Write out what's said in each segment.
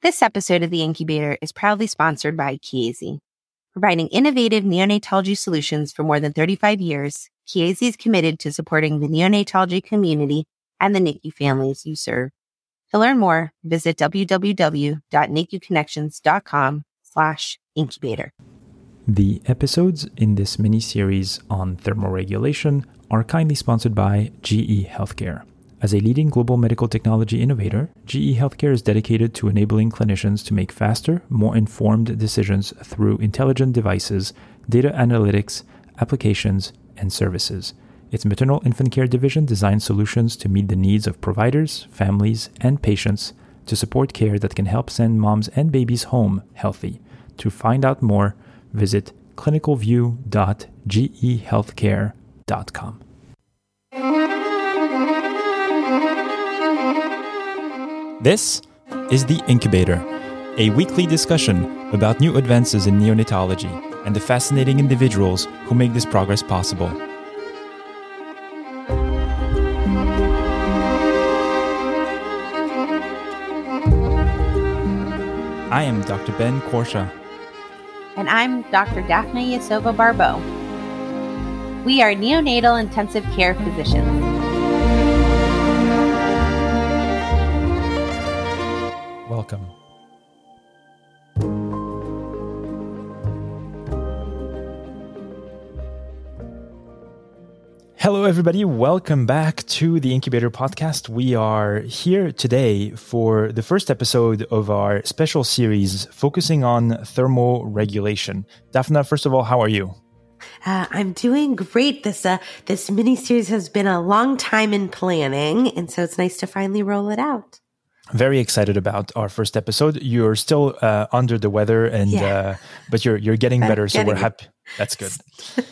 This episode of The Incubator is proudly sponsored by Chiesi. Providing innovative neonatology solutions for more than 35 years, Chiesi is committed to supporting the neonatology community and the NICU families you serve. To learn more, visit www.nicuconnections.com slash incubator. The episodes in this mini-series on thermoregulation are kindly sponsored by GE Healthcare. As a leading global medical technology innovator, GE Healthcare is dedicated to enabling clinicians to make faster, more informed decisions through intelligent devices, data analytics, applications, and services. Its maternal infant care division designs solutions to meet the needs of providers, families, and patients to support care that can help send moms and babies home healthy. To find out more, visit clinicalview.gehealthcare.com. This is The Incubator, a weekly discussion about new advances in neonatology and the fascinating individuals who make this progress possible. I am Dr. Ben Courchia. And I'm Dr. Daphna Yasova Barbeau. We are neonatal intensive care physicians. Welcome. Hello, everybody. Welcome back to the Incubator Podcast. We are here today for the first episode of our special series focusing on thermoregulation. Daphna, first of all, how are you? Uh, I'm doing great. This uh, this mini series has been a long time in planning, and so it's nice to finally roll it out very excited about our first episode. You're still uh, under the weather, and yeah. uh, but you're you're getting better, so we're happy. That's good.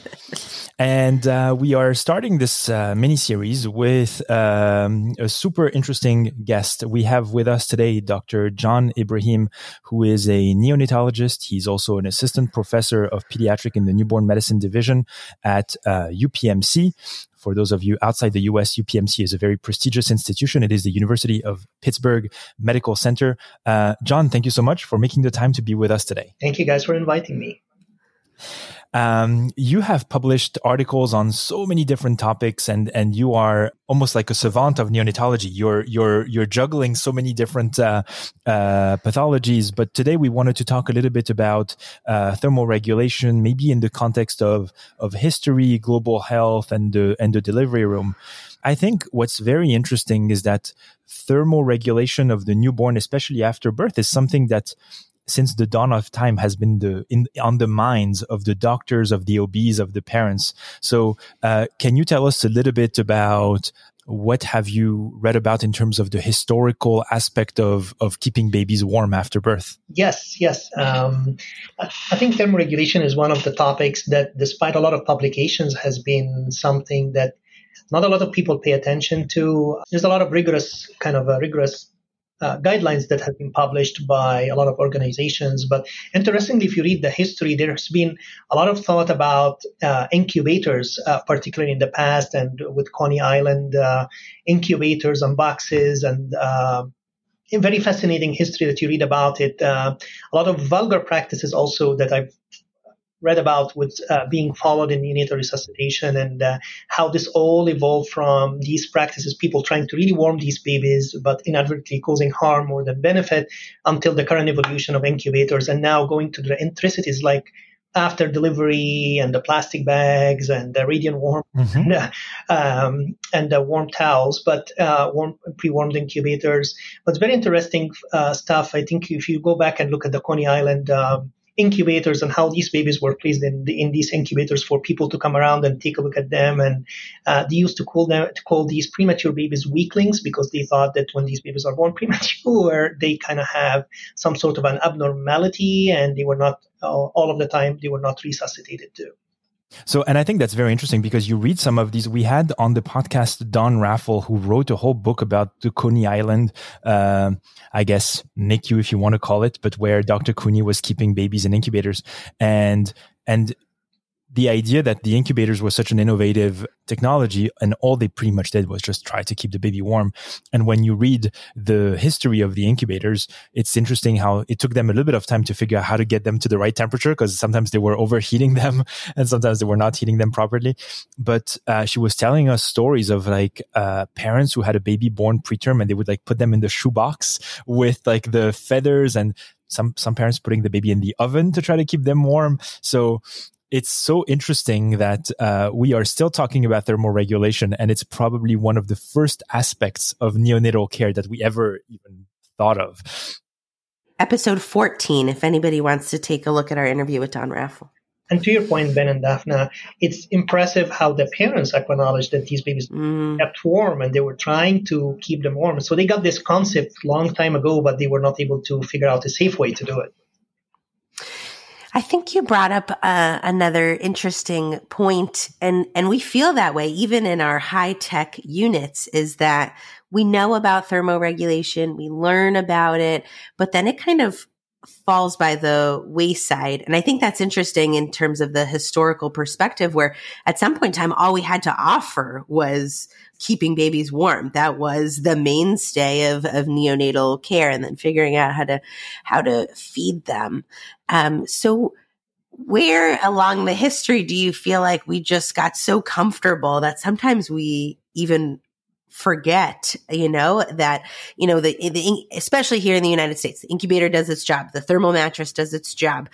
and uh, we are starting this uh, mini series with um, a super interesting guest. We have with us today Dr. John Ibrahim, who is a neonatologist. He's also an assistant professor of pediatric in the newborn medicine division at UPMC. For those of you outside the US, UPMC is a very prestigious institution. It is the University of Pittsburgh Medical Center. Uh, John, thank you so much for making the time to be with us today. Thank you guys for inviting me. Um, you have published articles on so many different topics, and and you are almost like a savant of neonatology. You're you're you're juggling so many different uh, uh, pathologies. But today we wanted to talk a little bit about uh, thermoregulation, maybe in the context of of history, global health, and the and the delivery room. I think what's very interesting is that thermal regulation of the newborn, especially after birth, is something that since the dawn of time has been the in on the minds of the doctors of the OBs of the parents. So uh, can you tell us a little bit about what have you read about in terms of the historical aspect of of keeping babies warm after birth? Yes yes. Um, i think thermoregulation is one of the topics that despite a lot of publications has been something that not a lot of people pay attention to. There's a lot of rigorous kind of rigorous uh, guidelines that have been published by a lot of organizations. But interestingly, if you read the history, there's been a lot of thought about uh, incubators, uh, particularly in the past, and with Coney Island uh, incubators and boxes and uh, very fascinating history that you read about it. Uh, a lot of vulgar practices also that I've read about with uh, being followed in neonatal resuscitation and uh, how this all evolved from these practices, people trying to really warm these babies, but inadvertently causing harm more than benefit, until the current evolution of incubators, and now going to the intricities like after delivery and the plastic bags and the radiant warm mm-hmm. and, um, and the warm towels, but uh, warm pre-warmed incubators. But it's very interesting uh, stuff. I think if you go back and look at the Coney Island um, incubators and how these babies were placed in, the, in these incubators for people to come around and take a look at them. And uh, they used to call them to call these premature babies weaklings because they thought that when these babies are born premature, they kind of have some sort of an abnormality and they were not uh, all of the time they were not resuscitated too. So, and I think that's very interesting because you read some of these. We had on the podcast Dawn Raffel, who wrote a whole book about the Coney Island, uh, I guess NICU, if you want to call it, but where Dr. Couney was keeping babies in incubators, and and the idea that the incubators was such an innovative technology and all they pretty much did was just try to keep the baby warm. And when you read the history of the incubators, it's interesting how it took them a little bit of time to figure out how to get them to the right temperature because sometimes they were overheating them and sometimes they were not heating them properly. But uh, she was telling us stories of like uh, parents who had a baby born preterm and they would like put them in the shoebox with like the feathers and some some parents putting the baby in the oven to try to keep them warm. So it's so interesting that uh, we are still talking about thermoregulation, and it's probably one of the first aspects of neonatal care that we ever even thought of. Episode 14, if anybody wants to take a look at our interview with Dawn Raffel. And to your point, Ben and Daphna, it's impressive how the parents acknowledged that these babies mm. kept warm and they were trying to keep them warm. So they got this concept long time ago, but they were not able to figure out a safe way to do it. I think you brought up uh, another interesting point, and and we feel that way even in our high tech units. Is that we know about thermoregulation, we learn about it, but then it kind of falls by the wayside. And I think that's interesting in terms of the historical perspective, where at some point in time, all we had to offer was keeping babies warm. That was the mainstay of, of neonatal care and then figuring out how to, how to feed them. Um, so where along the history do you feel like we just got so comfortable that sometimes we even forget, you know, that, you know, the, the, especially here in the United States, the incubator does its job, the thermal mattress does its job.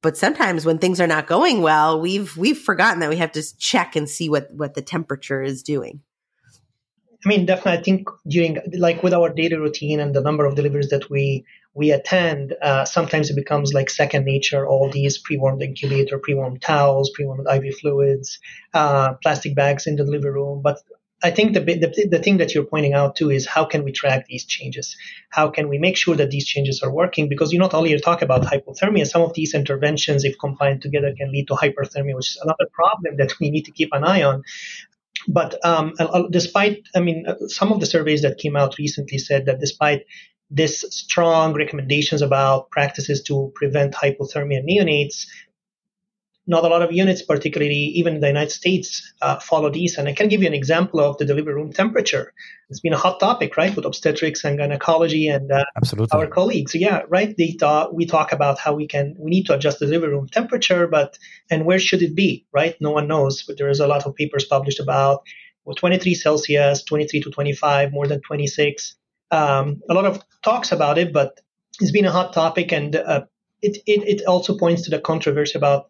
But sometimes when things are not going well, we've, we've forgotten that we have to check and see what, what the temperature is doing. I mean, definitely, I think during, like with our daily routine and the number of deliveries that we, we attend, uh, sometimes it becomes like second nature, all these pre-warmed incubator, pre-warmed towels, pre-warmed IV fluids, uh, plastic bags in the delivery room. But I think the, the, the thing that you're pointing out too is how can we track these changes? How can we make sure that these changes are working? Because you not only talk about hypothermia, some of these interventions, if combined together, can lead to hyperthermia, which is another problem that we need to keep an eye on. But um, despite, I mean, uh, some of the surveys that came out recently said that despite this strong recommendations about practices to prevent hypothermia in neonates, not a lot of units, particularly even in the United States, uh, follow these. And I can give you an example of the delivery room temperature. It's been a hot topic, right, with obstetrics and gynecology and uh, Absolutely. our colleagues. Yeah, right. They thought we talk about how we can we need to adjust the delivery room temperature, but and where should it be, right? No one knows, but there is a lot of papers published about well, 23 Celsius, 23 to 25, more than 26. Um, a lot of talks about it, but it's been a hot topic, and uh, it, it, it also points to the controversy about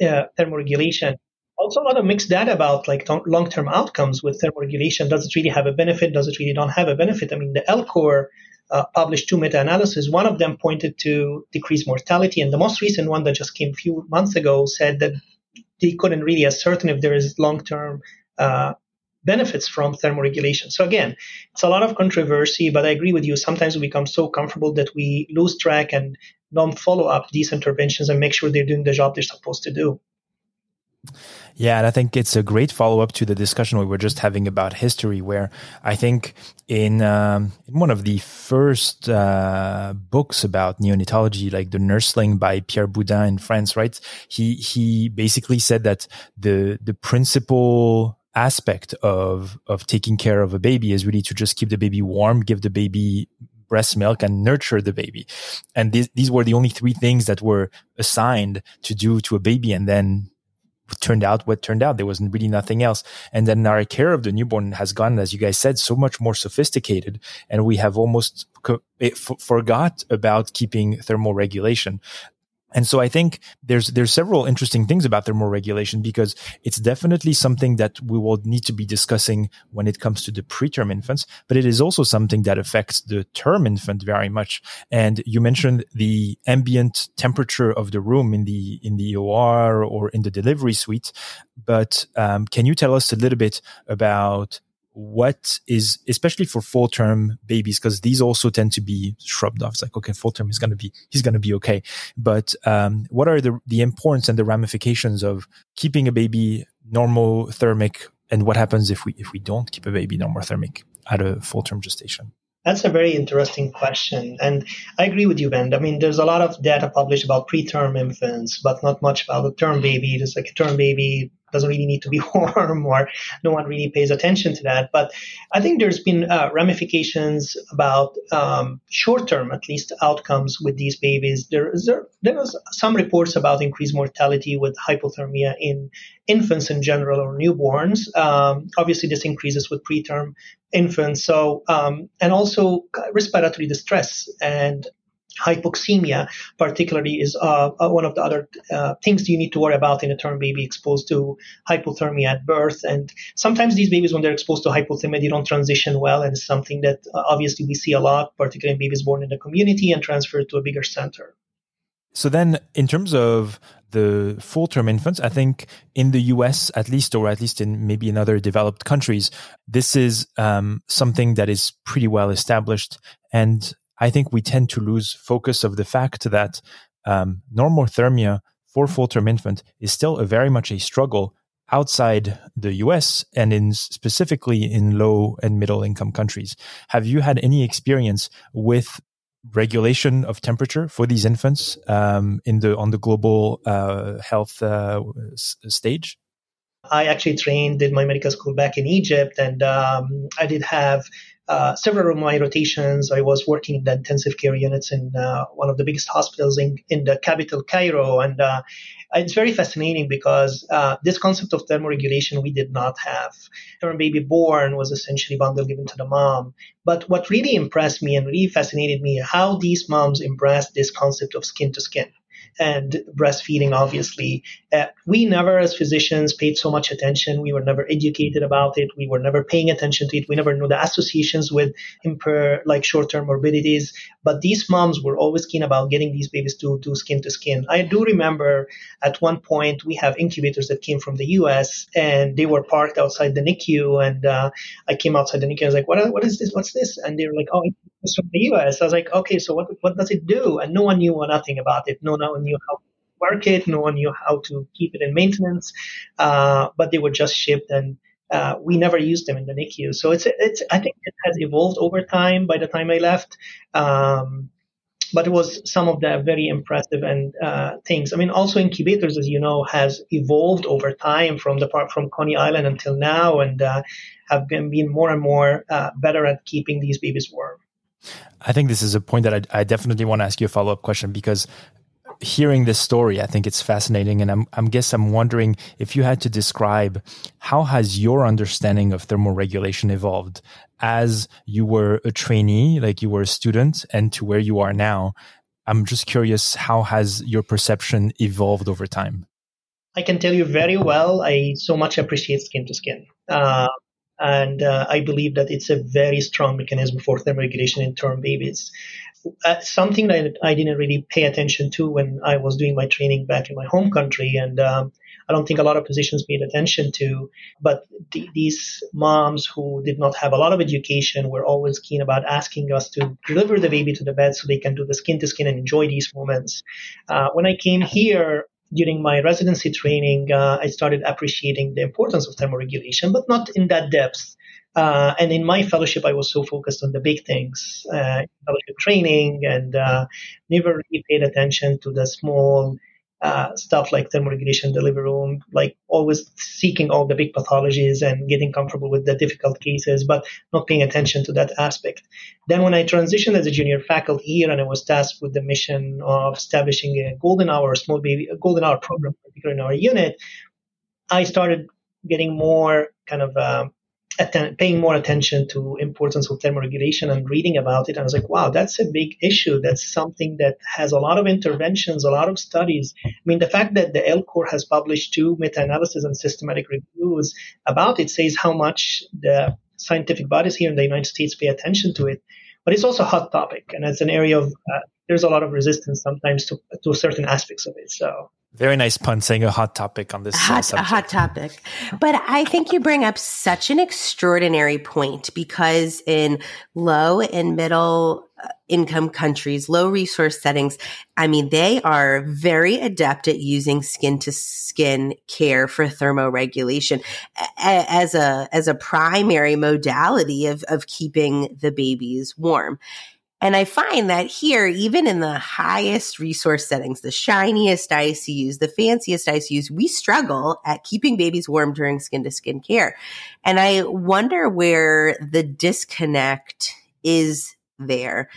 uh, thermoregulation. Also, a lot of mixed data about like long-term outcomes with thermoregulation. Does it really have a benefit? Does it really don't have a benefit? I mean, the ILCOR uh, published two meta-analyses. One of them pointed to decreased mortality, and the most recent one that just came a few months ago said that they couldn't really ascertain if there is long-term uh, benefits from thermoregulation. So again, it's a lot of controversy, but I agree with you. Sometimes we become so comfortable that we lose track and don't follow up these interventions and make sure they're doing the job they're supposed to do. Yeah, and I think it's a great follow up to the discussion we were just having about history, where I think in, um, in one of the first uh, books about neonatology, like the Nursling by Pierre Budin in France, right? He he basically said that the the principal aspect of of taking care of a baby is really to just keep the baby warm, give the baby breast milk and nurture the baby. And these, these were the only three things that were assigned to do to a baby. And then turned out what turned out. There was really nothing else. And then our care of the newborn has gotten, as you guys said, so much more sophisticated. And we have almost co- eh, f- forgot about keeping thermal regulation. And so I think there's there's several interesting things about thermoregulation because it's definitely something that we will need to be discussing when it comes to the preterm infants, but it is also something that affects the term infant very much. And you mentioned the ambient temperature of the room in the in the OR or in the delivery suite, but um, can you tell us a little bit about what is especially for full term babies because these also tend to be shrubbed off it's like okay full term is going to be he's going to be okay but um, what are the the importance and the ramifications of keeping a baby normothermic and what happens if we if we don't keep a baby normothermic at a full term gestation That's a very interesting question. And I agree with you, Ben. I mean, there's a lot of data published about preterm infants, but not much about a term baby. There's like a term baby doesn't really need to be warm or no one really pays attention to that. But I think there's been uh, ramifications about um, short term, at least, outcomes with these babies. There, there, there was some reports about increased mortality with hypothermia in infants in general or newborns. Um, obviously, this increases with preterm infants. So, um, and also respiratory distress and hypoxemia, particularly, is uh, uh, one of the other uh, things you need to worry about in a term baby exposed to hypothermia at birth. And sometimes these babies, when they're exposed to hypothermia, they don't transition well, and it's something that uh, obviously we see a lot, particularly in babies born in the community and transferred to a bigger center. So then, in terms of the full term infants, I think in the US, at least, or at least in maybe in other developed countries, this is um, something that is pretty well established. And I think we tend to lose focus of the fact that um, normothermia for full-term infant is still a very much a struggle outside the US and in specifically in low and middle income countries. Have you had any experience with regulation of temperature for these infants um, in the on the global uh, health uh, stage? I actually trained, did my medical school back in Egypt, and um, I did have uh, several of my rotations, I was working in the intensive care units in uh, one of the biggest hospitals in, in the capital, Cairo. And uh, it's very fascinating because uh, this concept of thermoregulation we did not have. Term baby born was essentially bundle given to the mom. But what really impressed me and really fascinated me how these moms embraced this concept of skin to skin and breastfeeding, obviously. Uh, we never, as physicians, paid so much attention. We were never educated about it. We were never paying attention to it. We never knew the associations with impair, like short-term morbidities. But these moms were always keen about getting these babies to do skin to skin. I do remember at one point we have incubators that came from the U.S. and they were parked outside the NICU, and uh, I came outside the NICU. And I was like, "What? What is this? What's this?" And they were like, "Oh, it's from the US. I was like, okay, so what, what does it do? And no one knew nothing about it. No one knew how to work it. No one knew how to keep it in maintenance. Uh, but they were just shipped and uh, we never used them in the NICU. So it's, it's, I think it has evolved over time by the time I left. Um, but it was some of the very impressive and uh, things. I mean, also incubators, as you know, has evolved over time from the part from Coney Island until now, and uh, have been, been more and more uh, better at keeping these babies warm. I think this is a point that I, I definitely want to ask you a follow up question because hearing this story, I think it's fascinating, and I'm I'm guess I'm wondering if you had to describe how has your understanding of thermoregulation evolved as you were a trainee, like you were a student, and to where you are now. I'm just curious, how has your perception evolved over time? I can tell you very well. I so much appreciate skin to skin. Uh, and uh, I believe that it's a very strong mechanism for thermoregulation in term babies. Uh, something that I didn't really pay attention to when I was doing my training back in my home country, and um, I don't think a lot of physicians paid attention to. But th- these moms who did not have a lot of education were always keen about asking us to deliver the baby to the bed so they can do the skin to skin and enjoy these moments. Uh, when I came here, during my residency training, uh, I started appreciating the importance of thermoregulation, but not in that depth. Uh, and in my fellowship, I was so focused on the big things, uh, fellowship training, and uh, never really paid attention to the small uh, stuff like thermoregulation delivery room, like always seeking all the big pathologies and getting comfortable with the difficult cases, but not paying attention to that aspect. Then when I transitioned as a junior faculty here and I was tasked with the mission of establishing a golden hour, small baby, a golden hour program, particularly in our unit, I started getting more kind of um, atten- paying more attention to importance of thermoregulation and reading about it. And I was like, wow, that's a big issue. That's something that has a lot of interventions, a lot of studies. I mean, the fact that the ILCOR has published two meta-analysis and systematic reviews about it says how much the scientific bodies here in the United States pay attention to it. But it's also a hot topic, and it's an area of uh, there's a lot of resistance sometimes to to certain aspects of it. So very nice pun saying a hot topic on this hot. A hot topic. But I think you bring up such an extraordinary point because in low and middle uh, income countries, low resource settings, I mean, they are very adept at using skin to skin care for thermoregulation as a, as a primary modality of, of keeping the babies warm. And I find that here, even in the highest resource settings, the shiniest ICUs, the fanciest ICUs, we struggle at keeping babies warm during skin to skin care. And I wonder where the disconnect is there.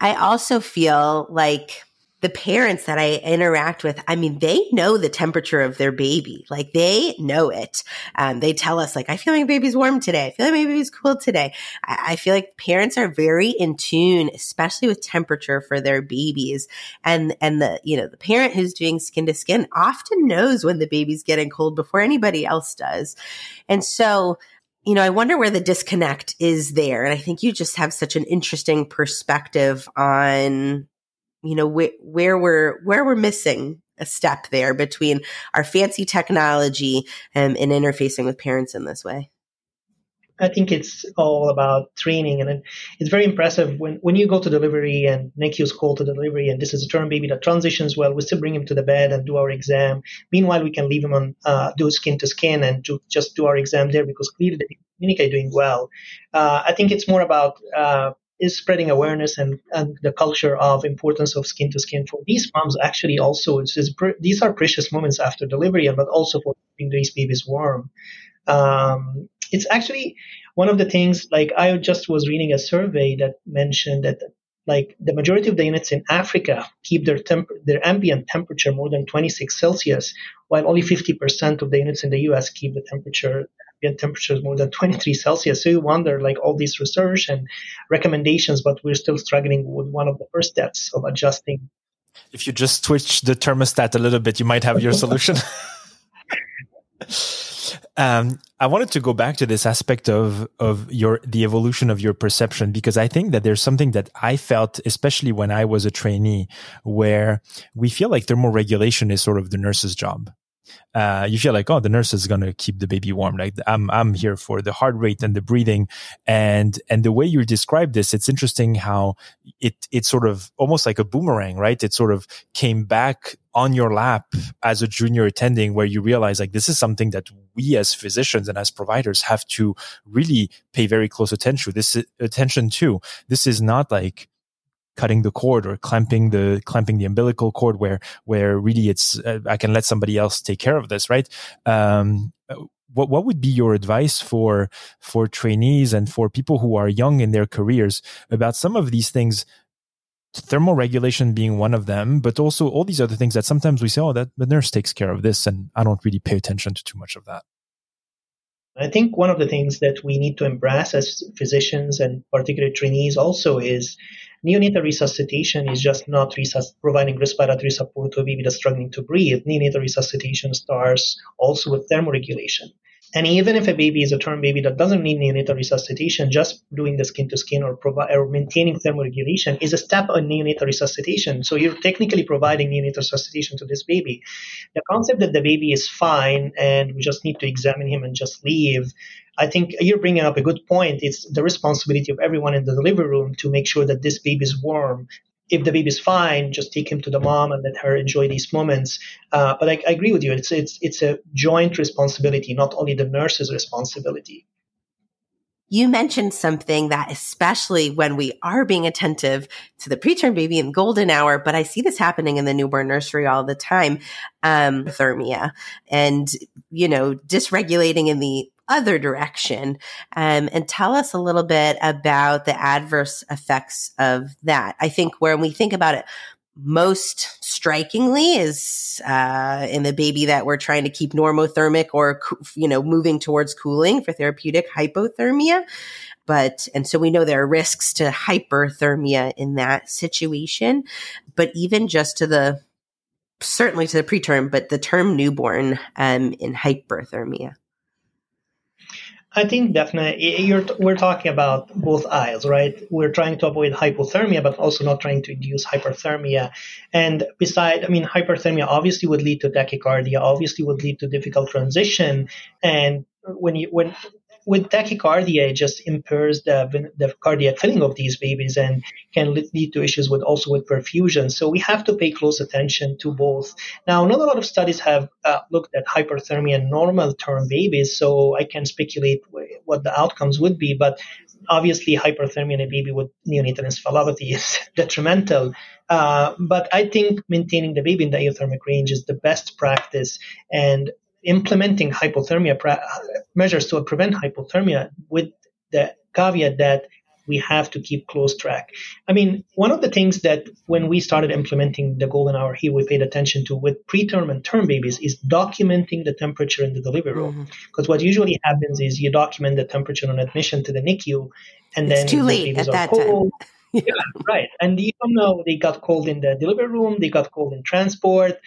I also feel like the parents that I interact with, I mean, they know the temperature of their baby. Like they know it. Um, they tell us like, I feel like my baby's warm today. I feel like my baby's cool today. I, I, feel like parents are very in tune, especially with temperature for their babies. And, and the, you know, the parent who's doing skin to skin often knows when the baby's getting cold before anybody else does. And so, you know, I wonder where the disconnect is there. And I think you just have such an interesting perspective on you know wh- where we're where we're missing a step there between our fancy technology and, and interfacing with parents in this way I think it's all about training, and it's very impressive when, when you go to delivery and NICU's call to delivery, and this is a term baby that transitions well. We still bring him to the bed and do our exam. Meanwhile, we can leave him on uh, do skin to skin and do, just do our exam there because clearly the clinic are doing well. Uh, I think it's more about uh, is spreading awareness and, and the culture of importance of skin to skin for these moms actually also these are precious moments after delivery but also for keeping these babies warm. Um, it's actually one of the things like i just was reading a survey that mentioned that like the majority of the units in Africa keep their temp- their ambient temperature more than 26 Celsius, while only 50% of the units in the US keep the temperature ambient temperatures more than 23 Celsius. So you wonder, like all this research and recommendations, but we're still struggling with one of the first steps of adjusting. If you just switch the thermostat a little bit, you might have your solution. Um, I wanted to go back to this aspect of of your the evolution of your perception because I think that there's something that I felt, especially when I was a trainee, where we feel like thermoregulation is sort of the nurse's job uh, you feel like, oh, the nurse is going to keep the baby warm. Like I'm, I'm here for the heart rate and the breathing. And, and the way you describe this, it's interesting how it, it's sort of almost like a boomerang, right? It sort of came back on your lap as a junior attending where you realize like this is something that we as physicians and as providers have to really pay very close attention this attention to this is not like cutting the cord or clamping the clamping the umbilical cord where where really it's uh, I can let somebody else take care of this, right? Um, what what would be your advice for for trainees and for people who are young in their careers about some of these things? Thermal regulation being one of them, but also all these other things that sometimes we say, "Oh, that the nurse takes care of this," and I don't really pay attention to too much of that. I think one of the things that we need to embrace as physicians and particularly trainees also is neonatal resuscitation is just not resus- providing respiratory support to a baby that's struggling to breathe. Neonatal resuscitation starts also with thermoregulation. And even if a baby is a term baby that doesn't need neonatal resuscitation, just doing the skin to skin or, maintaining thermoregulation is a step on neonatal resuscitation. So you're technically providing neonatal resuscitation to this baby. The concept that the baby is fine and we just need to examine him and just leave, I think you're bringing up a good point. It's the responsibility of everyone in the delivery room to make sure that this baby is warm if the baby's fine, just take him to the mom and let her enjoy these moments. Uh, but I, I, agree with you. It's it's it's a joint responsibility, not only the nurse's responsibility. You mentioned something that, especially when we are being attentive to the preterm baby in golden hour, but I see this happening in the newborn nursery all the time, um, thermia and, you know, dysregulating in the other direction um, and tell us a little bit about the adverse effects of that. I think when we think about it, most strikingly is uh, in the baby that we're trying to keep normothermic or you know moving towards cooling for therapeutic hypothermia. But and so we know there are risks to hyperthermia in that situation. But even just to the certainly to the preterm but the term newborn um, in hyperthermia I think definitely you're, we're talking about both aisles, right? We're trying to avoid hypothermia, but also not trying to induce hyperthermia. And beside, I mean, hyperthermia obviously would lead to tachycardia, obviously would lead to difficult transition. And when you when with tachycardia, it just impairs the, the cardiac filling of these babies and can lead to issues with also with perfusion. So we have to pay close attention to both. Now, not a lot of studies have uh, looked at hyperthermia in normal term babies, so I can speculate what the outcomes would be. But obviously, hyperthermia in a baby with neonatal encephalopathy is detrimental. Uh, but I think maintaining the baby in the euthermic range is the best practice, and implementing hypothermia pra- measures to prevent hypothermia with the caveat that we have to keep close track. I mean, one of the things that when we started implementing the golden hour here, we paid attention to with preterm and term babies is documenting the temperature in the delivery room. Because mm-hmm. what usually happens is you document the temperature on admission to the NICU, and it's then too late at that cold. time. yeah, right. And you don't know they got cold in the delivery room, they got cold in transport.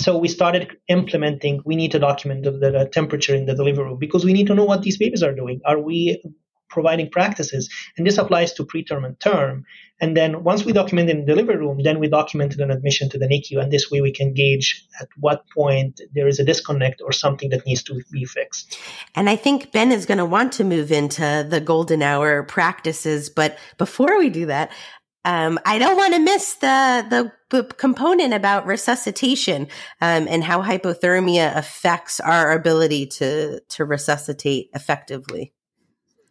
So we started implementing. We need to document the, the, temperature in the delivery room because we need to know what these babies are doing. Are we providing practices. And this applies to preterm and term. And then once we document in the delivery room, then we document an admission to the NICU. And this way we can gauge at what point there is a disconnect or something that needs to be fixed. And I think Ben is going to want to move into the golden hour practices. But before we do that, um, I don't want to miss the, the, the component about resuscitation um, and how hypothermia affects our ability to to resuscitate effectively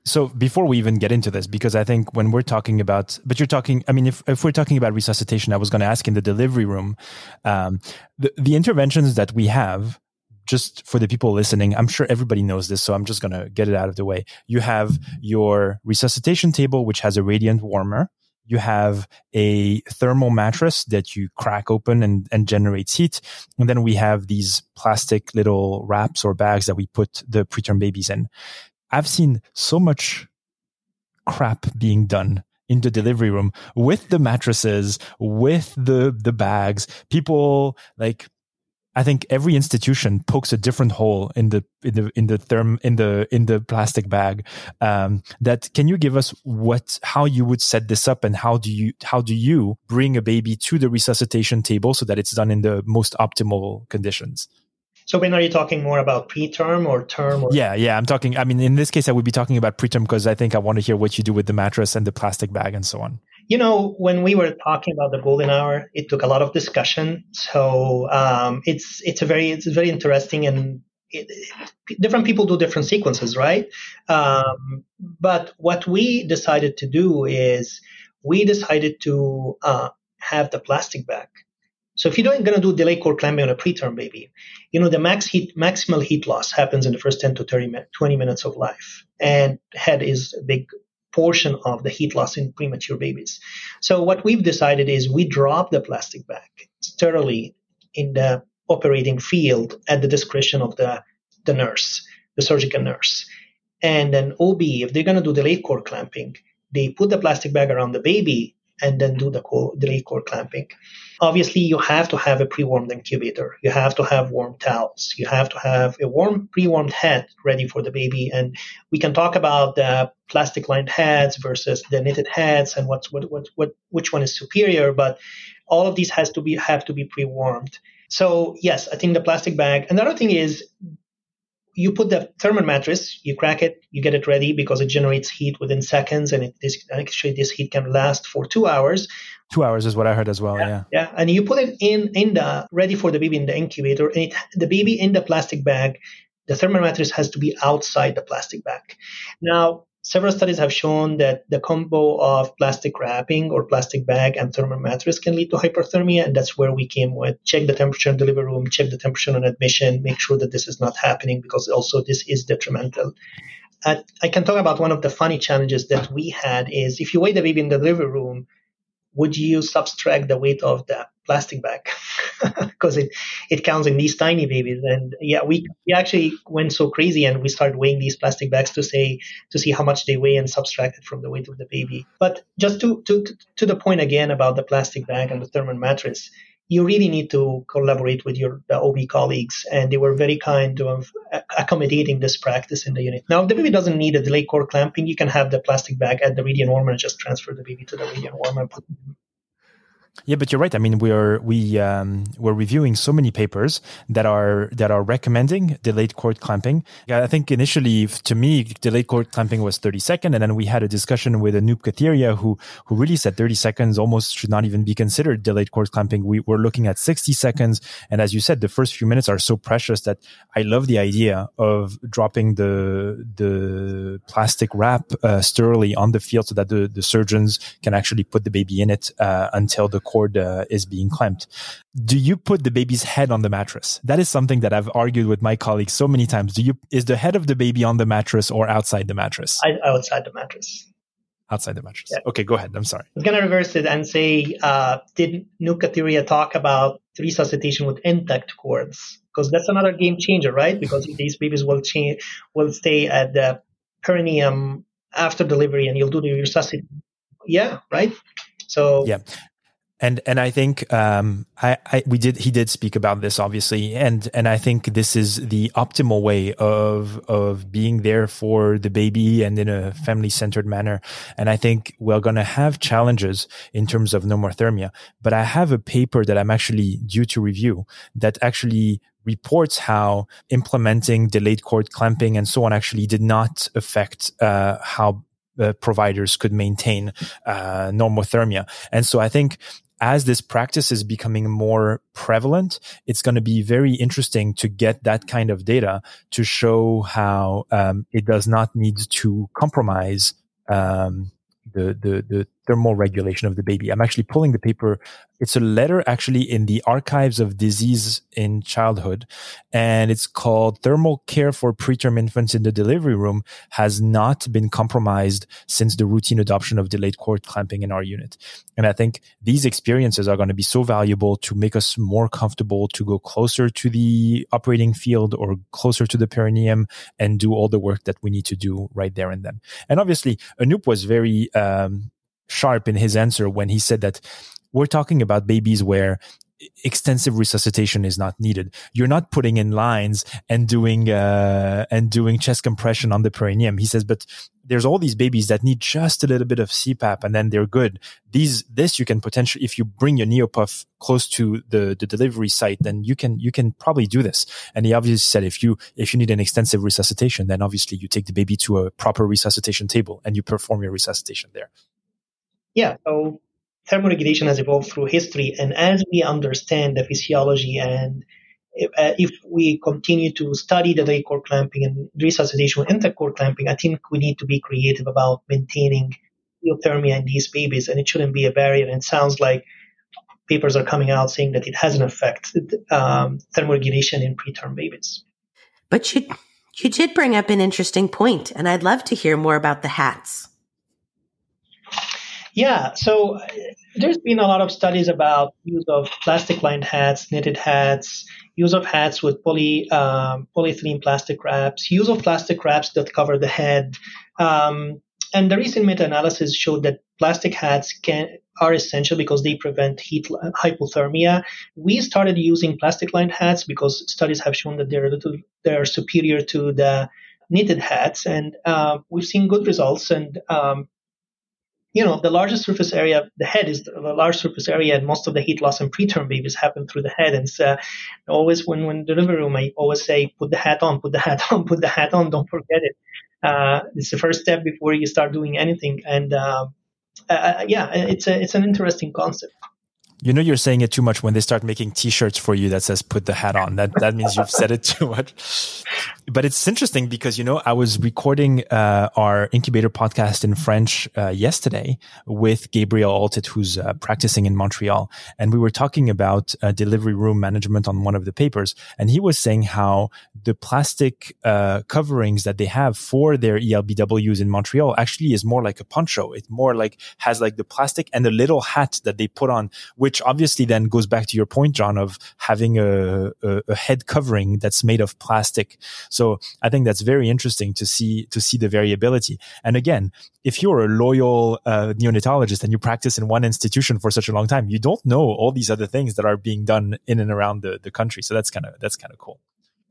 so before we even get into this, because I think when we're talking about, but you're talking, I mean, if, if we're talking about resuscitation, I was going to ask in the delivery room, um, the, the interventions that we have, just for the people listening, I'm sure everybody knows this, so I'm just going to get it out of the way. You have your resuscitation table, which has a radiant warmer. You have a thermal mattress that you crack open and, and generates heat. And then we have these plastic little wraps or bags that we put the preterm babies in. I've seen so much crap being done in the delivery room with the mattresses, with the the bags. People like I think every institution pokes a different hole in the in the in the therm in the in the plastic bag. Um, that can you give us what how you would set this up and how do you how do you bring a baby to the resuscitation table so that it's done in the most optimal conditions? So when are you talking more about preterm or term? Or- yeah, yeah. I'm talking. I mean, in this case, I would be talking about preterm because I think I want to hear what you do with the mattress and the plastic bag and so on. You know, when we were talking about the golden hour, it took a lot of discussion. So um, it's it's a very it's very interesting and it, different people do different sequences, right? Um, but what we decided to do is we decided to uh, have the plastic back. so if you're going to do delay cord clamping on a preterm baby, you know, the max heat, maximal heat loss happens in the first 10 to 30 20 minutes of life. And head is a big portion of the heat loss in premature babies. So what we've decided is we drop the plastic bag sterilely in the operating field at the discretion of the, the nurse, the surgical nurse. And then OB, if they're going to do the late cord clamping, they put the plastic bag around the baby and then do the delayed cord clamping. Obviously, you have to have a pre-warmed incubator. You have to have warm towels. You have to have a warm, pre-warmed head ready for the baby. And we can talk about the plastic-lined heads versus the knitted heads and what's what, what, what which one is superior. But all of these has to be have to be pre-warmed. So yes, I think the plastic bag. Another thing is you put the thermal mattress, you crack it, you get it ready because it generates heat within seconds, and it, this, actually this heat can last for two hours. Two hours is what I heard as well. Yeah, yeah, yeah. And you put it in in the ready for the baby in the incubator, and it, the baby in the plastic bag. The thermal mattress has to be outside the plastic bag. Now, Several studies have shown that the combo of plastic wrapping or plastic bag and thermal mattress can lead to hyperthermia, and that's where we came with check the temperature in the delivery room, check the temperature on admission, make sure that this is not happening because also this is detrimental. Uh, I can talk about one of the funny challenges that we had is if you weigh the baby in the delivery room, would you subtract the weight of the plastic bag? Because it, it counts in these tiny babies. And yeah we, we actually went so crazy and we started weighing these plastic bags to say to see how much they weigh and subtract it from the weight of the baby. But just to to to the point again about the plastic bag and the thermal mattress you really need to collaborate with your OB colleagues, and they were very kind of accommodating this practice in the unit. Now, if the baby doesn't need a delay cord clamping, you can have the plastic bag at the radiant warmer and just transfer the baby to the radiant warmer. Yeah, but you're right. I mean, we're we um, we're reviewing so many papers that are that are recommending delayed cord clamping. I think initially, to me, delayed cord clamping was 30 seconds, and then we had a discussion with Anup Katheria who who really said 30 seconds almost should not even be considered delayed cord clamping. We were looking at 60 seconds, and as you said, the first few minutes are so precious that I love the idea of dropping the the plastic wrap uh, sterilely on the field so that the the surgeons can actually put the baby in it uh, until the cord uh, is being clamped. Do you put the baby's head on the mattress? That is something that I've argued with my colleagues so many times. Do you is the head of the baby on the mattress or outside the mattress? I, outside the mattress. Outside the mattress. Yeah. Okay, go ahead. I'm sorry. I'm gonna reverse it and say, uh, did Anup Katheria talk about resuscitation with intact cords? Because that's another game changer, right? Because these babies will change, will stay at the perineum after delivery, and you'll do the resuscitation. Yeah, right. So yeah, and and I think um, I, I, we did he did speak about this obviously, and and I think this is the optimal way of of being there for the baby and in a family centered manner. And I think we're gonna have challenges in terms of normothermia, but I have a paper that I'm actually due to review that actually reports how implementing delayed cord clamping and so on actually did not affect uh, how uh, providers could maintain uh, normothermia. And so I think as this practice is becoming more prevalent, it's going to be very interesting to get that kind of data to show how um, it does not need to compromise um, the, the, the thermal regulation of the baby. I'm actually pulling the paper. It's a letter actually in the archives of disease in childhood. And it's called thermal care for preterm infants in the delivery room has not been compromised since the routine adoption of delayed cord clamping in our unit. And I think these experiences are going to be so valuable to make us more comfortable to go closer to the operating field or closer to the perineum and do all the work that we need to do right there and then. And obviously, Anup was very, um, sharp in his answer when he said that we're talking about babies where extensive resuscitation is not needed. You're not putting in lines and doing uh, and doing chest compression on the perineum. He says, but there's all these babies that need just a little bit of CPAP and then they're good. These this you can potentially if you bring your neopuff close to the the delivery site, then you can you can probably do this. And he obviously said if you if you need an extensive resuscitation, then obviously you take the baby to a proper resuscitation table and you perform your resuscitation there yeah, so thermoregulation has evolved through history, and as we understand the physiology and if, uh, if we continue to study the delayed cord clamping and resuscitation with cord clamping, I think we need to be creative about maintaining neothermia in these babies, and it shouldn't be a barrier. And it sounds like papers are coming out saying that it has an effect, um, thermoregulation in preterm babies. But you, you did bring up an interesting point, and I'd love to hear more about the hats. Yeah, so there's been a lot of studies about use of plastic lined hats, knitted hats, use of hats with poly um, polyethylene plastic wraps, use of plastic wraps that cover the head. Um, and the recent meta-analysis showed that plastic hats can are essential because they prevent heat hypothermia. We started using plastic lined hats because studies have shown that they're little they're superior to the knitted hats, and uh, we've seen good results. And um, you know, the largest surface area, the head is the large surface area, and most of the heat loss in preterm babies happen through the head. And so, always when when delivery room, I always say, put the hat on, put the hat on, put the hat on. Don't forget it. Uh, it's the first step before you start doing anything. And uh, uh, yeah, it's a it's an interesting concept. You know, you're saying it too much when they start making T-shirts for you that says "Put the hat on." That that means you've said it too much. But it's interesting because you know I was recording uh, our incubator podcast in French uh, yesterday with Gabriel Altit, who's uh, practicing in Montreal, and we were talking about uh, delivery room management on one of the papers, and he was saying how the plastic uh, coverings that they have for their ELBWs in Montreal actually is more like a poncho. It more like has like the plastic and the little hat that they put on. Which which obviously then goes back to your point, John, of having a, a, a, head covering that's made of plastic. So I think that's very interesting to see to see the variability. And again, if you're a loyal uh, neonatologist and you practice in one institution for such a long time, you don't know all these other things that are being done in and around the, the country. So that's kind of that's kind of cool.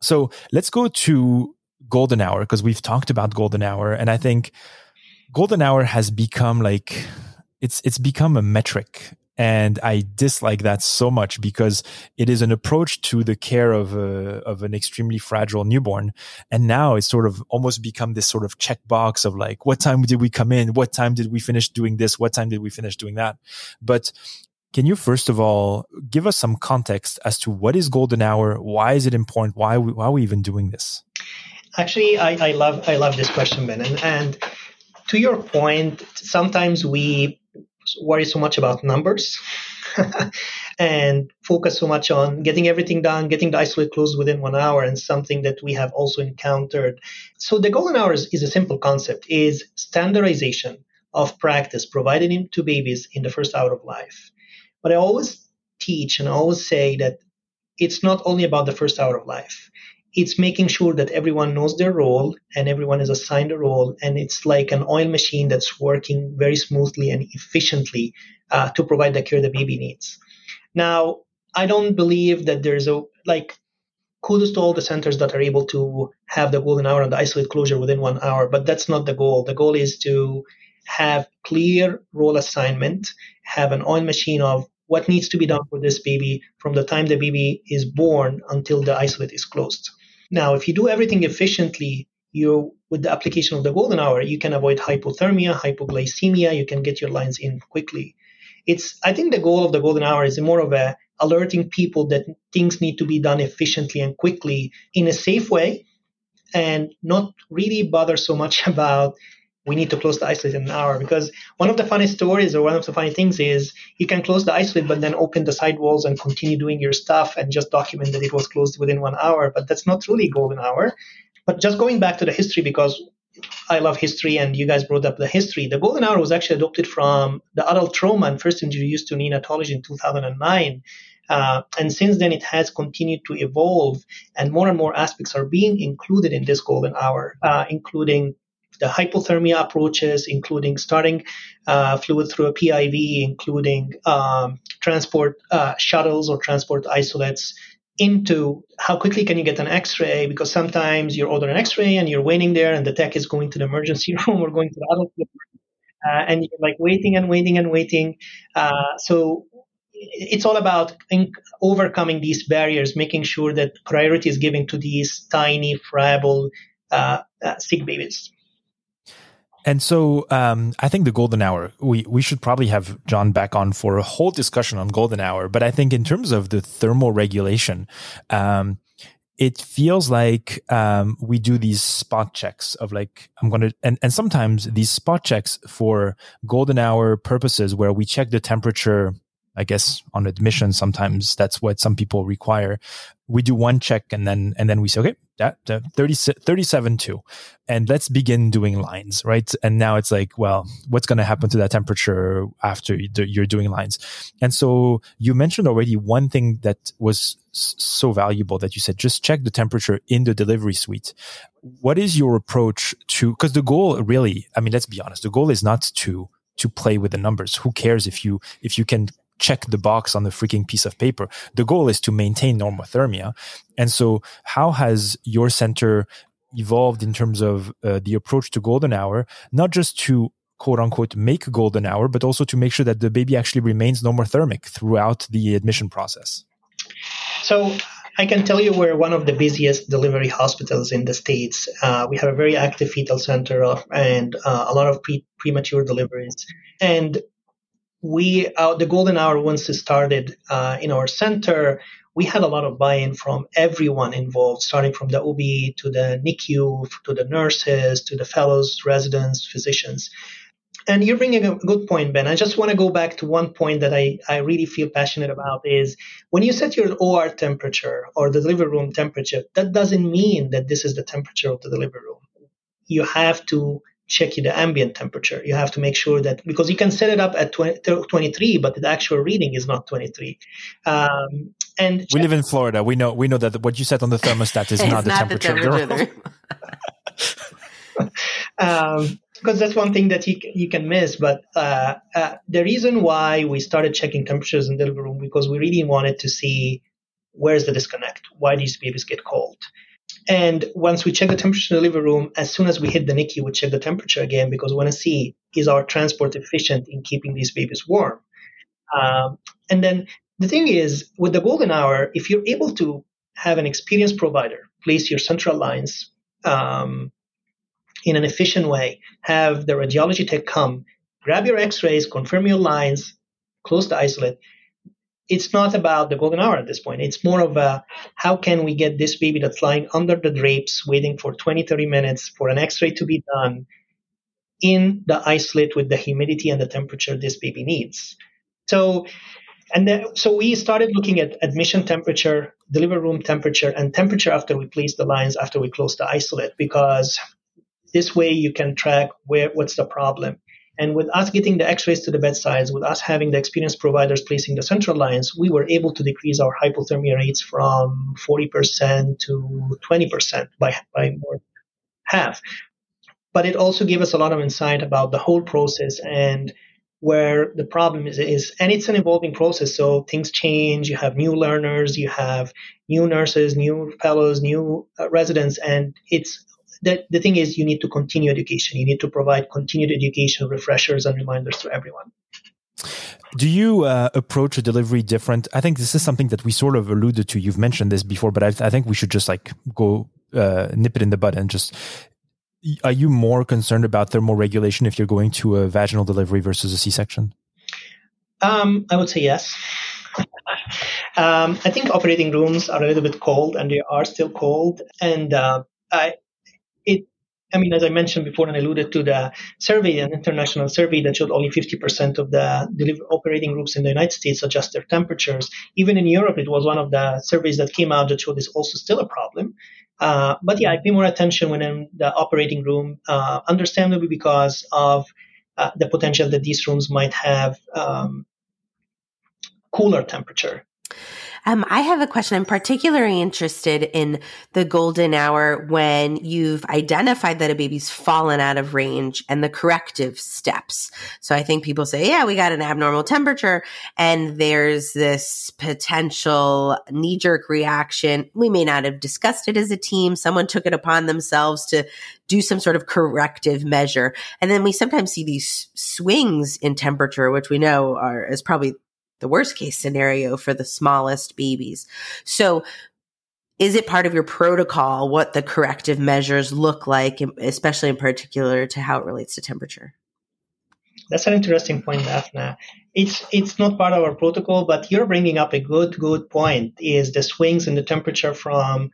So let's go to golden hour because we've talked about golden hour, and I think golden hour has become like it's it's become a metric and I dislike that so much because it is an approach to the care of a, of an extremely fragile newborn. And now it's sort of almost become this sort of checkbox of like, what time did we come in? What time did we finish doing this? What time did we finish doing that? But can you first of all give us some context as to what is golden hour? Why is it important? Why we, why are we even doing this? Actually, I, I love I love this question, Ben. And, and to your point, sometimes we worry so much about numbers and focus so much on getting everything done, getting the isolette closed within one hour, and something that we have also encountered. So the golden hours is a simple concept: is standardization of practice provided to babies in the first hour of life. But I always teach and I always say that it's not only about the first hour of life. It's making sure that everyone knows their role and everyone is assigned a role, and it's like an oil machine that's working very smoothly and efficiently uh, to provide the care the baby needs. Now, I don't believe that there's a like kudos to all the centers that are able to have the golden hour and the isolette closure within one hour, but that's not the goal. The goal is to have clear role assignment, have an oil machine of what needs to be done for this baby from the time the baby is born until the isolette is closed. Now, if you do everything efficiently, you with the application of the golden hour, you can avoid hypothermia, hypoglycemia, you can get your lines in quickly. It's I think the goal of the golden hour is more of a alerting people that things need to be done efficiently and quickly in a safe way and not really bother so much about we need to close the isolette in an hour because one of the funny stories or one of the funny things is you can close the isolette but then open the sidewalls and continue doing your stuff and just document that it was closed within one hour but that's not really golden hour but just going back to the history because I love history and you guys brought up the history. The golden hour was actually adopted from the adult trauma and first introduced to neonatology in 2009. Uh, and since then, it has continued to evolve, and more and more aspects are being included in this golden hour, uh, including the hypothermia approaches, including starting uh, fluid through a PIV, including um, transport uh, shuttles or transport isolettes into how quickly can you get an x-ray? Because sometimes you order an x-ray and you're waiting there and the tech is going to the emergency room or going to the adult room. Uh, and you're like waiting and waiting and waiting. Uh, so it's all about overcoming these barriers making sure that priority is given to these tiny friable uh, uh sick babies and so um, I think the golden hour, we, we should probably have John back on for a whole discussion on golden hour. But I think in terms of the thermal regulation, um, it feels like um, we do these spot checks of like I'm gonna and, and sometimes these spot checks for golden hour purposes where we check the temperature I guess on admission, sometimes that's what some people require. We do one check and then, and then we say, okay, that, that 30, 37 two, and let's begin doing lines, right? And now it's like, well, what's going to happen to that temperature after you're doing lines? And so you mentioned already one thing that was so valuable that you said, just check the temperature in the delivery suite. What is your approach to, cause the goal really, I mean, let's be honest, the goal is not to, to play with the numbers. Who cares if you, if you can check the box on the freaking piece of paper. The goal is to maintain normothermia. And so how has your center evolved in terms of uh, the approach to golden hour, not just to quote unquote make golden hour, but also to make sure that the baby actually remains normothermic throughout the admission process? So I can tell you we're one of the busiest delivery hospitals in the States. Uh, we have a very active fetal center and uh, a lot of pre- premature deliveries. And we uh, the golden hour once it started uh, in our center we had a lot of buy-in from everyone involved starting from the ob to the nicu to the nurses to the fellows residents physicians. And you're bringing a good point ben. I just want to go back to one point that I, I really feel passionate about is when you set your or temperature or the delivery room temperature that doesn't mean that this is the temperature of the delivery room. You have to check the ambient temperature. You have to make sure that because you can set it up at 20, 23, but the actual reading is not 23. Um, and we live in Florida. We know we know that what you set on the thermostat is not, the, not temperature the temperature. um, because that's one thing that you, you can miss. But uh, uh, the reason why we started checking temperatures in the delivery room because we really wanted to see where's the disconnect, why these babies get cold. And once we check the temperature in the delivery room, as soon as we hit the NICU, we check the temperature again because we want to see is our transport efficient in keeping these babies warm. Um, and then the thing is, with the golden hour, if you're able to have an experienced provider place your central lines um, in an efficient way, have the radiology tech come, grab your x-rays, confirm your lines, close the isolette, it's not about the golden hour at this point. It's more of a how can we get this baby that's lying under the drapes, waiting for 20, 30 minutes for an x ray to be done in the isolette with the humidity and the temperature this baby needs. So, and then, so we started looking at admission temperature, delivery room temperature, and temperature after we place the lines, after we close the isolette, because this way you can track where what's the problem. And with us getting the x-rays to the bedsides, with us having the experienced providers placing the central lines, we were able to decrease our hypothermia rates from 40% to 20% by, by more half. But it also gave us a lot of insight about the whole process and where the problem is, is and it's an evolving process so things change you have new learners you have new nurses new fellows new uh, residents and it's the, the thing is you need to continue education. You need to provide continued education, refreshers, and reminders to everyone. Do you uh, approach a delivery different? I think this is something that we sort of alluded to. You've mentioned this before, but I, I think we should just like go uh, nip it in the bud and just. Are you more concerned about thermal regulation if you're going to a vaginal delivery versus a C-section? Um, I would say yes. um, I think operating rooms are a little bit cold, and they are still cold. And uh, I, it I mean, as I mentioned before and alluded to the survey, an international survey that showed only 50% of the operating groups in the United States adjust their temperatures. Even in Europe, it was one of the surveys that came out that showed this also still a problem. Uh, but yeah, I pay more attention when in the operating room, uh, understandably because of uh, the potential that these rooms might have um, cooler temperature. Um, I have a question. I'm particularly interested in the golden hour when you've identified that a baby's fallen out of range and the corrective steps. So I think people say, yeah, we got an abnormal temperature and there's this potential knee jerk reaction. We may not have discussed it as a team. Someone took it upon themselves to do some sort of corrective measure. And then we sometimes see these swings in temperature, which we know are is probably the worst case scenario for the smallest babies. So is it part of your protocol what the corrective measures look like, especially in particular to how it relates to temperature? That's an interesting point, Daphna. It's it's not part of our protocol, but you're bringing up a good good point. Is the swings in the temperature from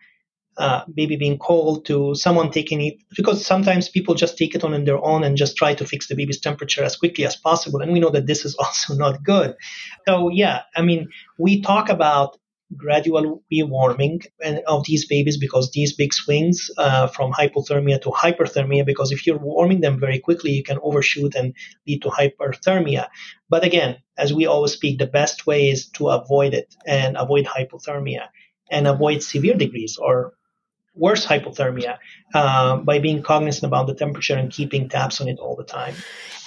uh, baby being cold to someone taking it because sometimes people just take it on their own and just try to fix the baby's temperature as quickly as possible. And we know that this is also not good. So yeah i mean we talk about gradual rewarming of these babies because these big swings uh, from hypothermia to hyperthermia because if you're warming them very quickly you can overshoot and lead to hyperthermia. But again as we always speak the best way is to avoid it and avoid hypothermia and avoid severe degrees or worse hypothermia uh, by being cognizant about the temperature and keeping tabs on it all the time.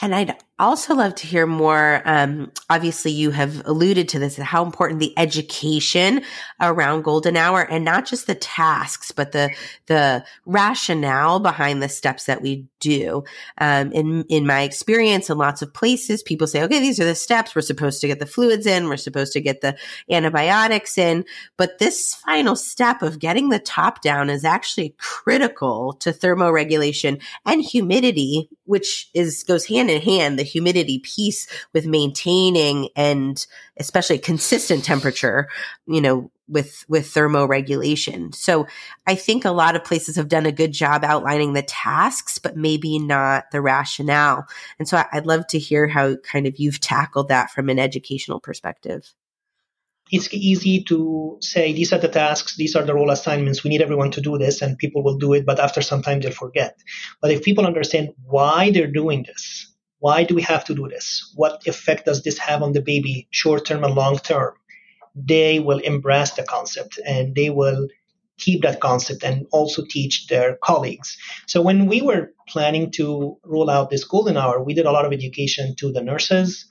And I'd also love to hear more. Um, obviously, you have alluded to this, how important the education around golden hour and not just the tasks, but the, the rationale behind the steps that we do. Um, in, in my experience in lots of places, people say, okay, these are the steps. We're supposed to get the fluids in. We're supposed to get the antibiotics in. But this final step of getting the top down is actually critical to thermoregulation and humidity, which is, goes hand in hand. The humidity piece with maintaining and especially consistent temperature, you know, with with thermoregulation. So I think a lot of places have done a good job outlining the tasks, but maybe not the rationale. And so I'd love to hear how kind of you've tackled that from an educational perspective it's easy to say these are the tasks, these are the role assignments, we need everyone to do this, and people will do it, but after some time they'll forget. But if people understand why they're doing this, why do we have to do this? What effect does this have on the baby, short term and long term? They will embrace the concept and they will keep that concept and also teach their colleagues. So when we were planning to roll out this golden hour, we did a lot of education to the nurses,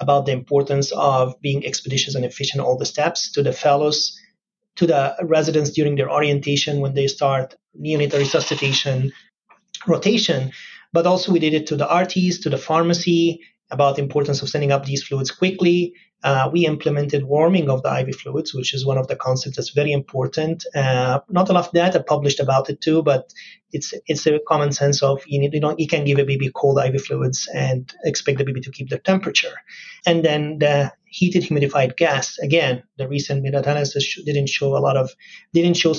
about the importance of being expeditious and efficient all the steps to the fellows to the residents during their orientation when they start neonatal resuscitation rotation. But also we did it to the RTs to the pharmacy about the importance of sending up these fluids quickly uh, we implemented warming of the IV fluids, which is one of the concepts that's very important. Uh, not of data published about it too, but it's it's a common sense of you need you don't you can give a baby cold IV fluids and expect the baby to keep their temperature. And then the heated humidified gas. Again, the recent meta-analysis didn't show a lot of didn't show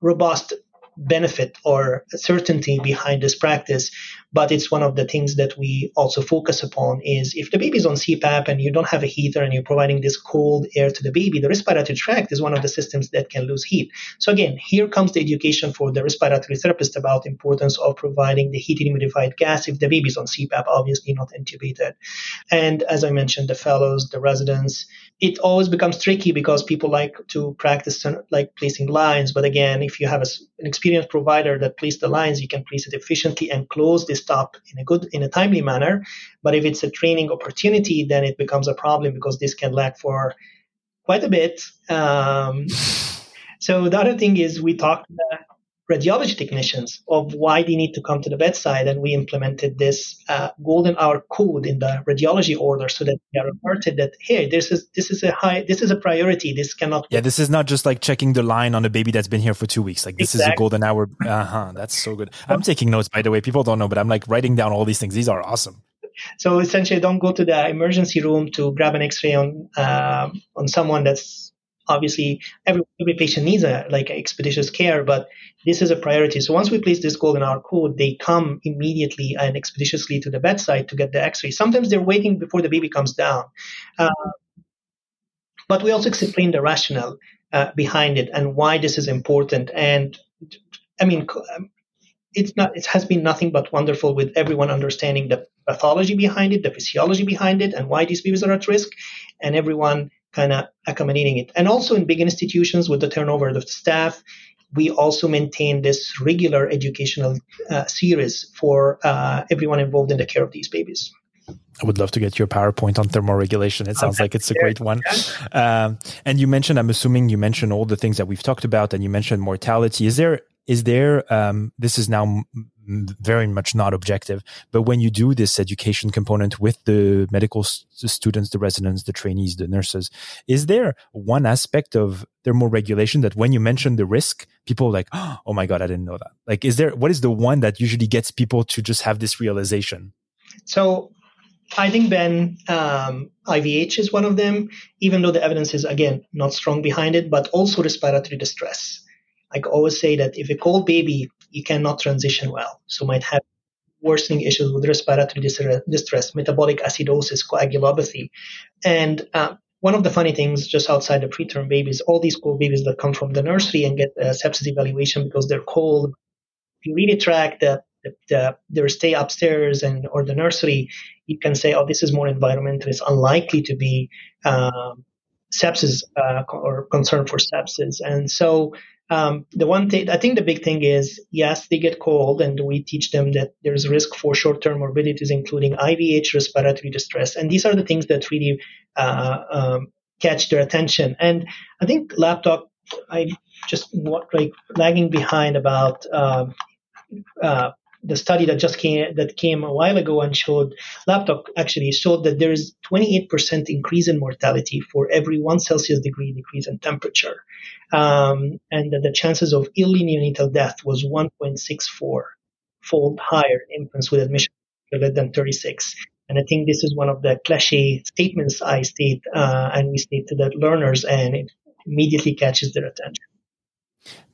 robust benefit or certainty behind this practice but it's one of the things that we also focus upon is if the baby's on cpap and you don't have a heater and you're providing this cold air to the baby the respiratory tract is one of the systems that can lose heat. So again here comes the education for the respiratory therapist about importance of providing the heated humidified gas if the baby's on cpap obviously not intubated. And as i mentioned the fellows the residents it always becomes tricky because people like to practice like placing lines. But again if you have a, an experienced provider that places the lines you can place it efficiently and close this stop in a good in a timely manner. But if it's a training opportunity then it becomes a problem because this can lag for quite a bit. Um, so the other thing is we talked radiology technicians of why they need to come to the bedside. And we implemented this uh, golden hour code in the radiology order so that they are alerted that, hey, this is this is a high this is a priority. This cannot Yeah, this is not just like checking the line on a baby that's been here for two weeks. Like this exactly. is a golden hour. Uh-huh. That's so good. I'm taking notes by the way. People don't know, but I'm like writing down all these things. These are awesome. So essentially, don't go to the emergency room to grab an X-ray on uh, on someone that's obviously every, every patient needs a like expeditious care, but this is a priority. So once we place this goal in our code, they come immediately and expeditiously to the bedside to get the X-ray. Sometimes they're waiting before the baby comes down, uh, but we also explain the rationale uh, behind it and why this is important. And I mean, um, it's not. It has been nothing but wonderful with everyone understanding the pathology behind it, the physiology behind it, and why these babies are at risk, and everyone kind of accommodating it. And also in big institutions with the turnover of the staff, we also maintain this regular educational uh, series for uh, everyone involved in the care of these babies. I would love to get your PowerPoint on thermoregulation. It sounds okay. like it's a great one. Um, and you mentioned, I'm assuming you mentioned all the things that we've talked about, and you mentioned mortality. Is there is there um, this is now very much not objective but when you do this education component with the medical students the residents the trainees the nurses is there one aspect of thermoregulation that when you mention the risk people like oh my god i didn't know that like is there what is the one that usually gets people to just have this realization so I think Ben um, IVH is one of them, even though the evidence is again not strong behind it, but also respiratory distress. I always say that if a cold baby, you cannot transition well. So might have worsening issues with respiratory distress, metabolic acidosis, coagulopathy. And uh, one of the funny things just outside the preterm babies, all these cold babies that come from the nursery and get a sepsis evaluation because they're cold, if you really track the, the, the, their stay upstairs and or the nursery, you can say, oh, this is more environmental. It's unlikely to be um, sepsis uh, or concern for sepsis. And so um, the one thing I think the big thing is yes, they get cold, and we teach them that there's risk for short-term morbidities, including IVH, respiratory distress, and these are the things that really uh, um, catch their attention. And I think talk, I just like lagging behind about um, uh, the study that just came that came a while ago and showed talk actually showed that there is 28% increase in mortality for every one Celsius degree decrease in temperature, um, and that the chances of early neonatal death was 1.64 fold higher in infants with admission less than 36. And I think this is one of the cliche statements I state uh, and we state to the learners, and it immediately catches their attention.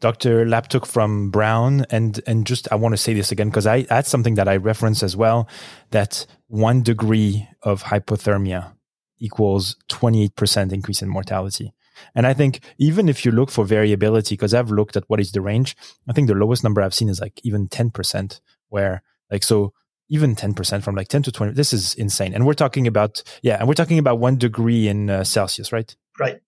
Dr. Laptook from Brown, and and just I want to say this again because I that's something that I reference as well. That one degree of hypothermia equals twenty eight percent increase in mortality. And I think even if you look for variability, because I've looked at what is the range, I think the lowest number I've seen is like even ten percent. Where like so even 10% from like 10 to 20 this is insane and we're talking about yeah and we're talking about one degree in uh, celsius right right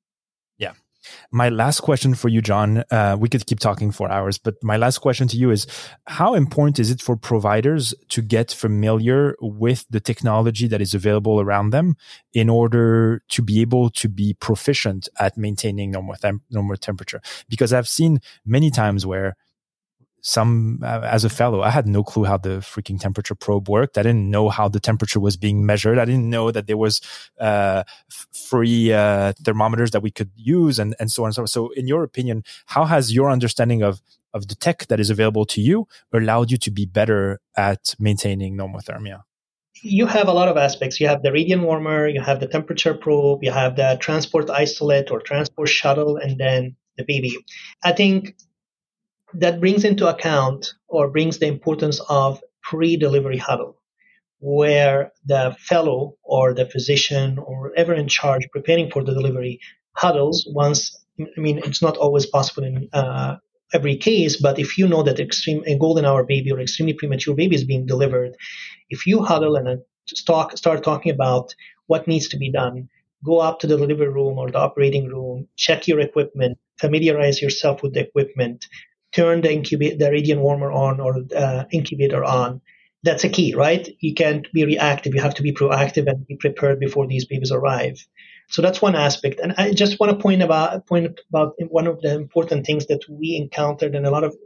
my last question for you, John, uh, we could keep talking for hours, but my last question to you is how important is it for providers to get familiar with the technology that is available around them in order to be able to be proficient at maintaining normal, normal temperature? Because I've seen many times where some uh, as a fellow i had no clue how the freaking temperature probe worked i didn't know how the temperature was being measured i didn't know that there was uh, free uh, thermometers that we could use and, and so on and so forth so in your opinion how has your understanding of of the tech that is available to you allowed you to be better at maintaining normothermia you have a lot of aspects. You have the radiant warmer, you have the temperature probe, you have the transport isolette or transport shuttle, and then the baby. I think that brings into account or brings the importance of pre-delivery huddle where the fellow or the physician or ever in charge preparing for the delivery huddles once i mean it's not always possible in uh, every case but if you know that extreme a golden hour baby or extremely premature baby is being delivered if you huddle and talk, start talking about what needs to be done go up to the delivery room or the operating room check your equipment familiarize yourself with the equipment turn the incubator, the radiant warmer on or uh, incubator on. That's a key, right? You can't be reactive. You have to be proactive and be prepared before these babies arrive. So that's one aspect. And I just want to point about point about one of the important things that we encountered and a lot of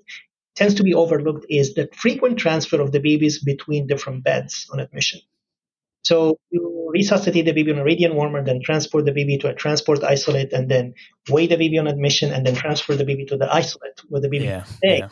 tends to be overlooked is the frequent transfer of the babies between different beds on admission. So you resuscitate the baby on a radiant warmer, then transport the baby to a transport isolette, and then weigh the baby on admission, and then transfer the baby to the isolette where the baby yeah, stay. Yeah.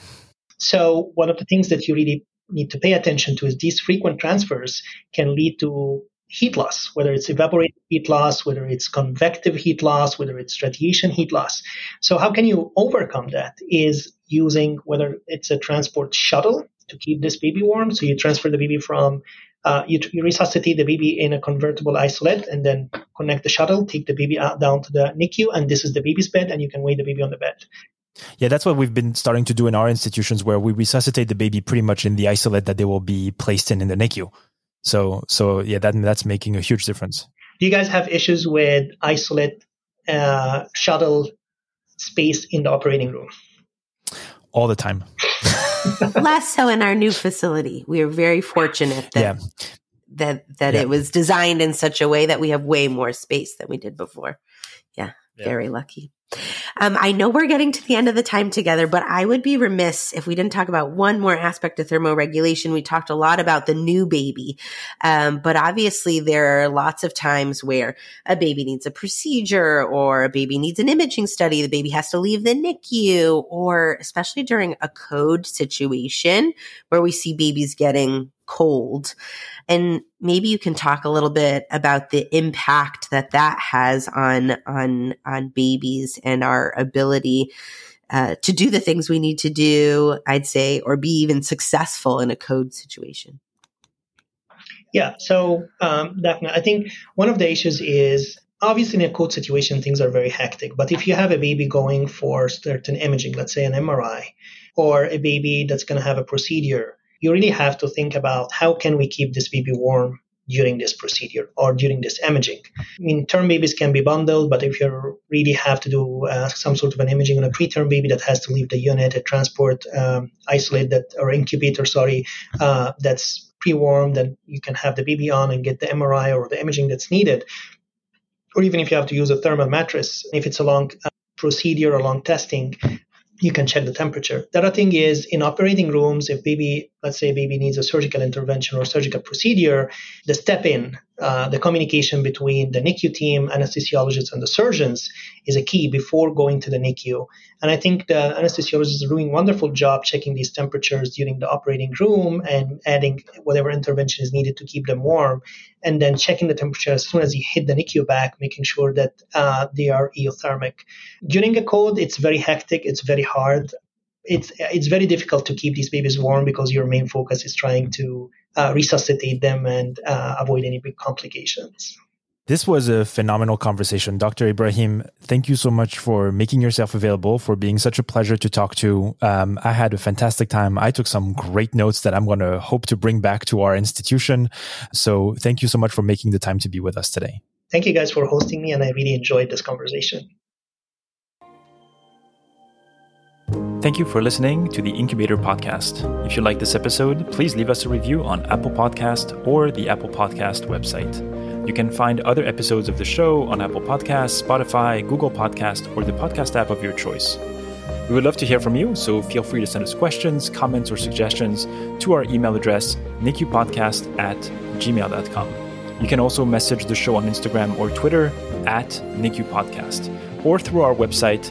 So one of the things that you really need to pay attention to is these frequent transfers can lead to heat loss, whether it's evaporative heat loss, whether it's convective heat loss, whether it's radiation heat loss. So how can you overcome that? Is using whether it's a transport shuttle to keep this baby warm. So you transfer the baby from uh, you, you, resuscitate the baby in a convertible isolette and then connect the shuttle, take the baby out down to the NICU, and this is the baby's bed, and you can weigh the baby on the bed. Yeah, that's what we've been starting to do in our institutions, where we resuscitate the baby pretty much in the isolette that they will be placed in in the NICU. So, so yeah, that that's making a huge difference. Do you guys have issues with isolette uh, shuttle space in the operating room? All the time. Less so in our new facility. We are very fortunate that yeah. that that yeah. it was designed in such a way that we have way more space than we did before. Yeah, yeah. very lucky. Um, I know we're getting to the end of the time together, but I would be remiss if we didn't talk about one more aspect of thermoregulation. We talked a lot about the new baby, um, but obviously there are lots of times where a baby needs a procedure or a baby needs an imaging study. The baby has to leave the NICU, or especially during a code situation where we see babies getting cold. And maybe you can talk a little bit about the impact that that has on on on babies and our ability uh, to do the things we need to do. I'd say, or be even successful in a code situation. Yeah. So um, definitely, I think one of the issues is obviously in a code situation things are very hectic but if you have a baby going for certain imaging let's say an mri or a baby that's going to have a procedure you really have to think about how can we keep this baby warm during this procedure or during this imaging. I mean, term babies can be bundled, but if you really have to do uh, some sort of an imaging on a preterm baby that has to leave the unit, a transport um, isolette that or incubator, sorry, uh, that's pre-warmed, then you can have the baby on and get the MRI or the imaging that's needed. Or even if you have to use a thermal mattress, if it's a long uh, procedure or long testing, you can check the temperature. The other thing is in operating rooms, if baby, let's say baby needs a surgical intervention or surgical procedure, the step in, uh, the communication between the NICU team, anesthesiologists, and the surgeons is a key before going to the NICU. And I think the anesthesiologists are doing a wonderful job checking these temperatures during the operating room and adding whatever intervention is needed to keep them warm. And then checking the temperature as soon as you hit the NICU back, making sure that uh, they are euthermic. During a cold, it's very hectic, it's very hard. It's, it's very difficult to keep these babies warm because your main focus is trying to uh, resuscitate them and uh, avoid any big complications. This was a phenomenal conversation. Dr. Ibrahim, thank you so much for making yourself available, for being such a pleasure to talk to. Um, I had a fantastic time. I took some great notes that I'm going to hope to bring back to our institution. So thank you so much for making the time to be with us today. Thank you guys for hosting me, and I really enjoyed this conversation. Thank you for listening to the Incubator Podcast. If you like this episode, please leave us a review on Apple Podcast or the Apple Podcast website. You can find other episodes of the show on Apple Podcasts, Spotify, Google Podcast, or the podcast app of your choice. We would love to hear from you, so feel free to send us questions, comments, or suggestions to our email address, nicupodcast at gmail.com. You can also message the show on Instagram or Twitter at nicupodcast, or through our website